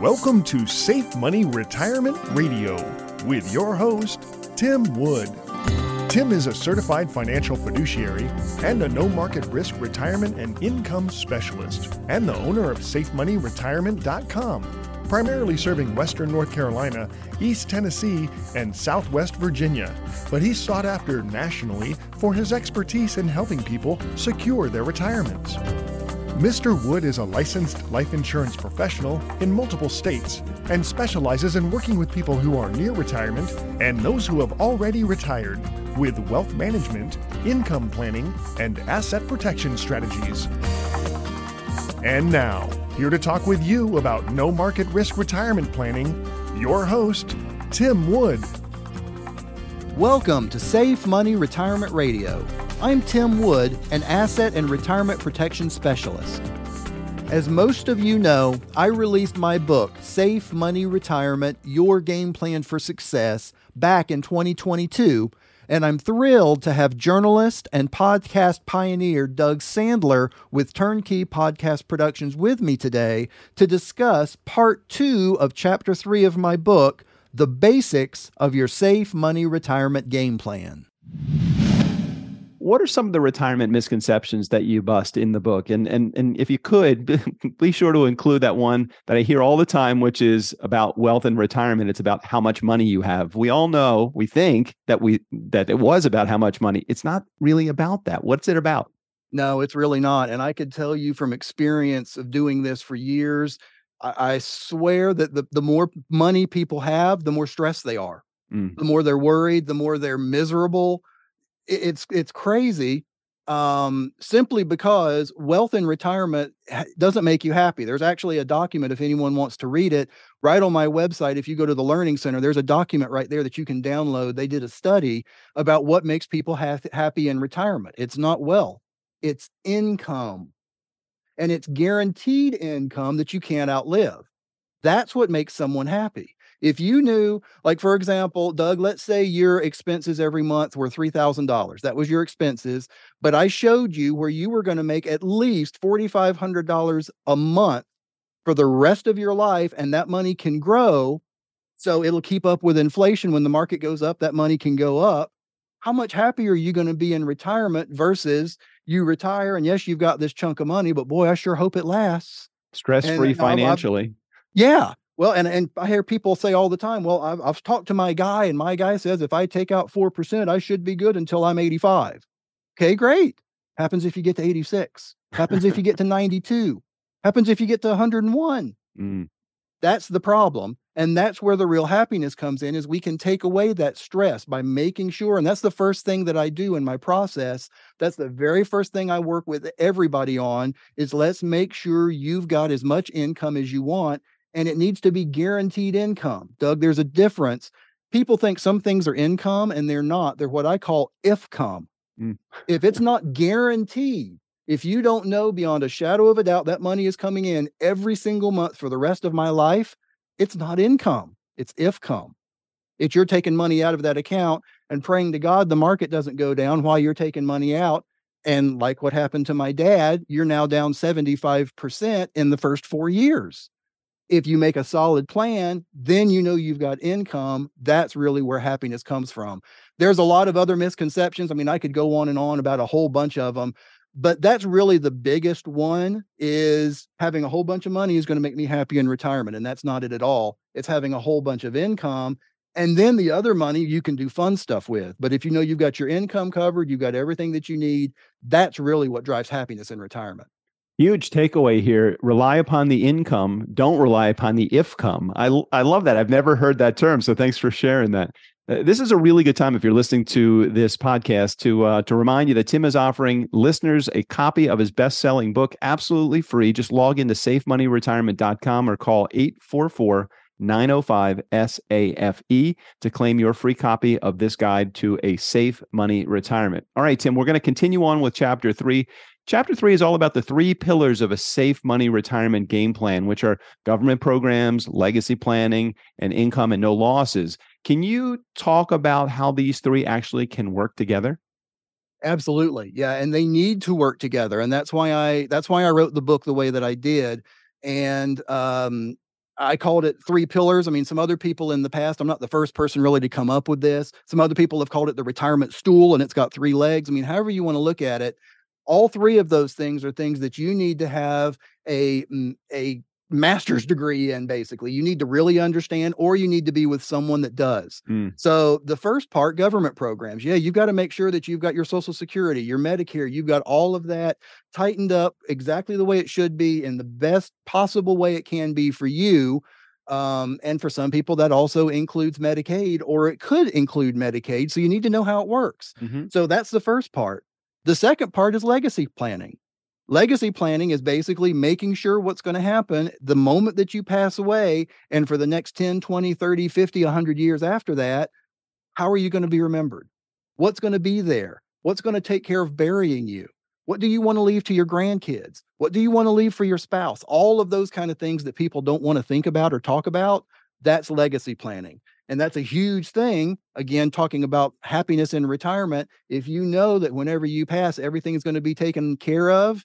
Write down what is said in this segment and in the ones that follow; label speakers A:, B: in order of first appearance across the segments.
A: Welcome to Safe Money Retirement Radio with your host, Tim Wood. Tim is a certified financial fiduciary and a no market risk retirement and income specialist, and the owner of SafeMoneyRetirement.com, primarily serving Western North Carolina, East Tennessee, and Southwest Virginia. But he's sought after nationally for his expertise in helping people secure their retirements. Mr. Wood is a licensed life insurance professional in multiple states and specializes in working with people who are near retirement and those who have already retired with wealth management, income planning, and asset protection strategies. And now, here to talk with you about no market risk retirement planning, your host, Tim Wood.
B: Welcome to Safe Money Retirement Radio I'm Tim Wood, an asset and retirement protection specialist. As most of you know, I released my book, Safe Money Retirement Your Game Plan for Success, back in 2022, and I'm thrilled to have journalist and podcast pioneer Doug Sandler with Turnkey Podcast Productions with me today to discuss part two of chapter three of my book, The Basics of Your Safe Money Retirement Game Plan
C: what are some of the retirement misconceptions that you bust in the book? And and and if you could be sure to include that one that i hear all the time which is about wealth and retirement. It's about how much money you have. We all know we think that we that it was about how much money. It's not really about that. What's it about?
B: No it's really not. And i could tell you from experience of doing this for years i, I swear that the, the more money people have the more stressed they are. Mm. the more they're worried the more they're miserable it's it's crazy um, simply because wealth in retirement doesn't make you happy. There's actually a document if anyone wants to read it right on my website. If you go to the Learning Center, there's a document right there that you can download. They did a study about what makes people ha- happy in retirement. It's not wealth, it's income. And it's guaranteed income that you can't outlive. That's what makes someone happy. If you knew, like for example, Doug, let's say your expenses every month were $3,000. That was your expenses, but I showed you where you were going to make at least $4,500 a month for the rest of your life, and that money can grow. So it'll keep up with inflation. When the market goes up, that money can go up. How much happier are you going to be in retirement versus you retire? And yes, you've got this chunk of money, but boy, I sure hope it lasts.
C: Stress free financially.
B: yeah. Well, and, and I hear people say all the time, well, I've, I've talked to my guy, and my guy says if I take out 4%, I should be good until I'm 85. Okay, great. Happens if you get to 86. Happens if you get to 92. Happens if you get to 101. Mm. That's the problem. And that's where the real happiness comes in is we can take away that stress by making sure and that's the first thing that I do in my process. That's the very first thing I work with everybody on is let's make sure you've got as much income as you want and it needs to be guaranteed income. Doug, there's a difference. People think some things are income and they're not. They're what I call if come. Mm. if it's not guaranteed, if you don't know beyond a shadow of a doubt that money is coming in every single month for the rest of my life, it's not income. It's if come. It's you're taking money out of that account and praying to God the market doesn't go down while you're taking money out. And like what happened to my dad, you're now down 75% in the first four years if you make a solid plan, then you know you've got income. That's really where happiness comes from. There's a lot of other misconceptions. I mean, I could go on and on about a whole bunch of them, but that's really the biggest one is having a whole bunch of money is going to make me happy in retirement and that's not it at all. It's having a whole bunch of income and then the other money you can do fun stuff with. But if you know you've got your income covered, you've got everything that you need, that's really what drives happiness in retirement.
C: Huge takeaway here. Rely upon the income. Don't rely upon the if come. I, I love that. I've never heard that term. So thanks for sharing that. Uh, this is a really good time if you're listening to this podcast to uh, to remind you that Tim is offering listeners a copy of his best-selling book absolutely free. Just log into safemoneyretirement.com or call 844 905 SAFE to claim your free copy of this guide to a safe money retirement. All right, Tim, we're going to continue on with chapter three. Chapter three is all about the three pillars of a safe money retirement game plan, which are government programs, legacy planning, and income and no losses. Can you talk about how these three actually can work together?
B: Absolutely. Yeah, and they need to work together and that's why I that's why I wrote the book the way that I did. And um I called it three pillars. I mean, some other people in the past, I'm not the first person really to come up with this. Some other people have called it the retirement stool and it's got three legs. I mean, however you want to look at it, all three of those things are things that you need to have a mm, a master's degree in basically. You need to really understand or you need to be with someone that does. Mm. so the first part government programs. Yeah you've got to make sure that you've got your social security your medicare you've got all of that tightened up exactly the way it should be in the best possible way it can be for you um, and for some people that also includes medicaid or it could include medicaid so you need to know how it works. Mm-hmm. so that's the first part. The second part is legacy planning Legacy planning is basically making sure what's going to happen the moment that you pass away and for the next 10, 20, 30, 50, 100 years after that. How are you going to be remembered? What's going to be there? What's going to take care of burying you? What do you want to leave to your grandkids? What do you want to leave for your spouse? All of those kind of things that people don't want to think about or talk about, that's legacy planning. And that's a huge thing. Again, talking about happiness in retirement. If you know that whenever you pass, everything is going to be taken care of,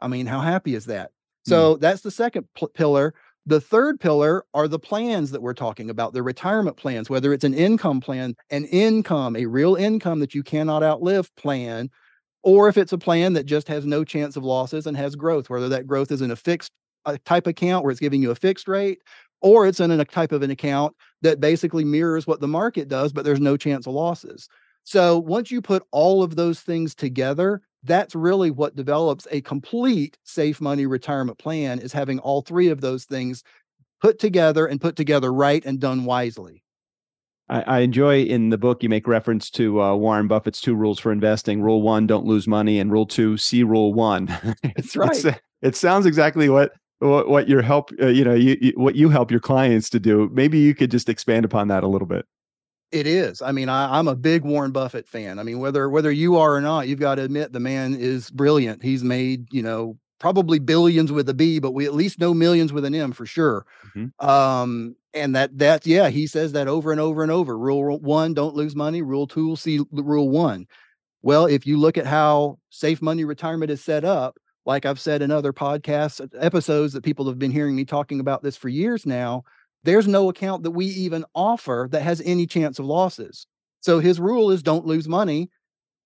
B: I mean, how happy is that? Hmm. So mm. that's the second p- pillar. The third pillar are the plans that we're talking about, the retirement plans, whether it's an income plan, an income, a real income that you cannot outlive plan, or if it's a plan that just has no chance of losses and has growth, whether that growth is in a fixed a type account where it's giving you a fixed rate, or it's in a type of an account that basically mirrors what the market does, but there's no chance of losses. So once you put all of those things together, that's really what develops a complete safe money retirement plan is having all three of those things put together and put together right and done wisely.
C: I, I enjoy in the book you make reference to uh, Warren Buffett's two rules for investing. Rule one, don't lose money, and rule two, see rule one.
B: That's right.
C: it sounds exactly what what, what your help uh, you know you, you, what you help your clients to do. Maybe you could just expand upon that a little bit.
B: It is. I mean, I, am a big Warren Buffett fan. I mean, whether whether you are or not, you've got to admit the man is brilliant. He's made, you know, probably billions with a B, but we at least know millions with an M for sure. Mm-hmm. Um, and that that yeah, he says that over and over and over. Rule one, don't lose money. Rule two, see rule one. Well, if you look at how safe money retirement is set up, like I've said in other podcasts episodes that people have been hearing me talking about this for years now, there's no account that we even offer that has any chance of losses. So his rule is don't lose money.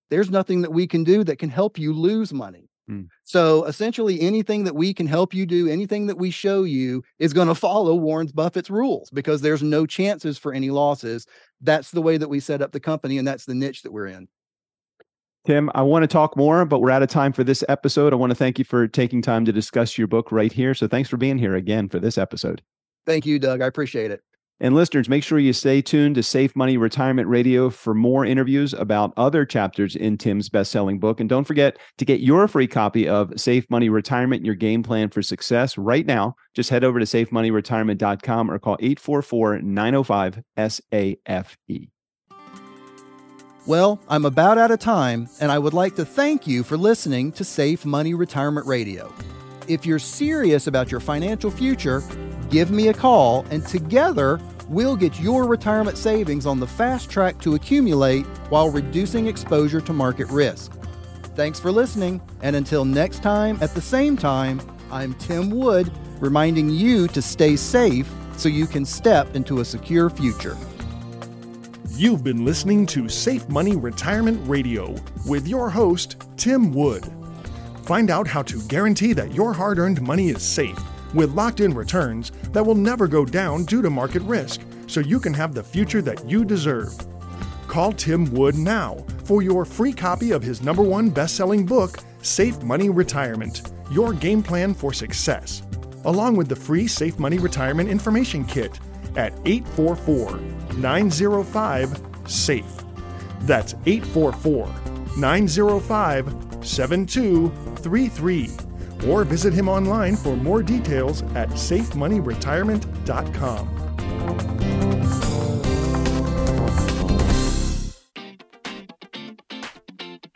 B: There's nothing that we can do that can help you lose money. Hmm. So essentially, anything that we can help you do, anything that we show you is going to follow Warren Buffett's rules because there's no chances for any losses. That's the way that we set up the company, and that's the niche that we're in.
C: Tim, I want to talk more, but we're out of time for this episode. I want to thank you for taking time to discuss your book right here. So thanks for being here again for this episode.
B: Thank you, Doug. I appreciate it.
C: And listeners, make sure you stay tuned to Safe Money Retirement Radio for more interviews about other chapters in Tim's best-selling book. And don't forget to get your free copy of Safe Money Retirement, Your Game Plan for Success right now. Just head over to safemoneyretirement.com or call 844-905-SAFE.
B: Well, I'm about out of time, and I would like to thank you for listening to Safe Money Retirement Radio. If you're serious about your financial future, give me a call and together we'll get your retirement savings on the fast track to accumulate while reducing exposure to market risk. Thanks for listening, and until next time at the same time, I'm Tim Wood reminding you to stay safe so you can step into a secure future.
A: You've been listening to Safe Money Retirement Radio with your host, Tim Wood. Find out how to guarantee that your hard earned money is safe with locked in returns that will never go down due to market risk so you can have the future that you deserve. Call Tim Wood now for your free copy of his number one best selling book, Safe Money Retirement Your Game Plan for Success, along with the free Safe Money Retirement Information Kit at 844 905 SAFE. That's 844 905 7233 or visit him online for more details at safemoneyretirement.com.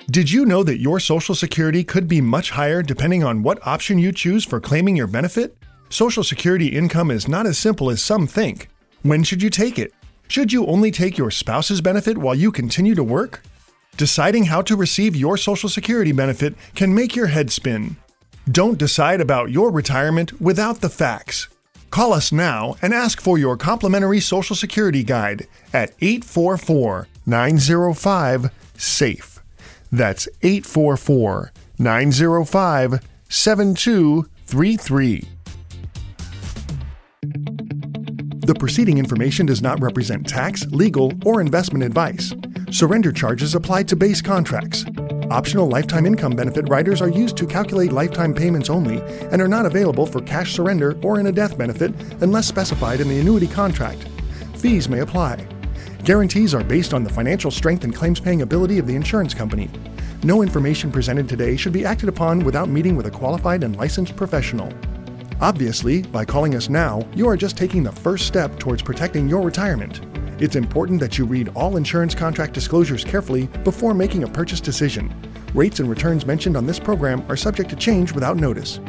A: Did you know that your Social Security could be much higher depending on what option you choose for claiming your benefit? Social Security income is not as simple as some think. When should you take it? Should you only take your spouse's benefit while you continue to work? Deciding how to receive your Social Security benefit can make your head spin. Don't decide about your retirement without the facts. Call us now and ask for your complimentary Social Security guide at 844 905 SAFE. That's 844 905 7233. The preceding information does not represent tax, legal, or investment advice. Surrender charges apply to base contracts. Optional lifetime income benefit riders are used to calculate lifetime payments only and are not available for cash surrender or in a death benefit unless specified in the annuity contract. Fees may apply. Guarantees are based on the financial strength and claims paying ability of the insurance company. No information presented today should be acted upon without meeting with a qualified and licensed professional. Obviously, by calling us now, you are just taking the first step towards protecting your retirement. It's important that you read all insurance contract disclosures carefully before making a purchase decision. Rates and returns mentioned on this program are subject to change without notice.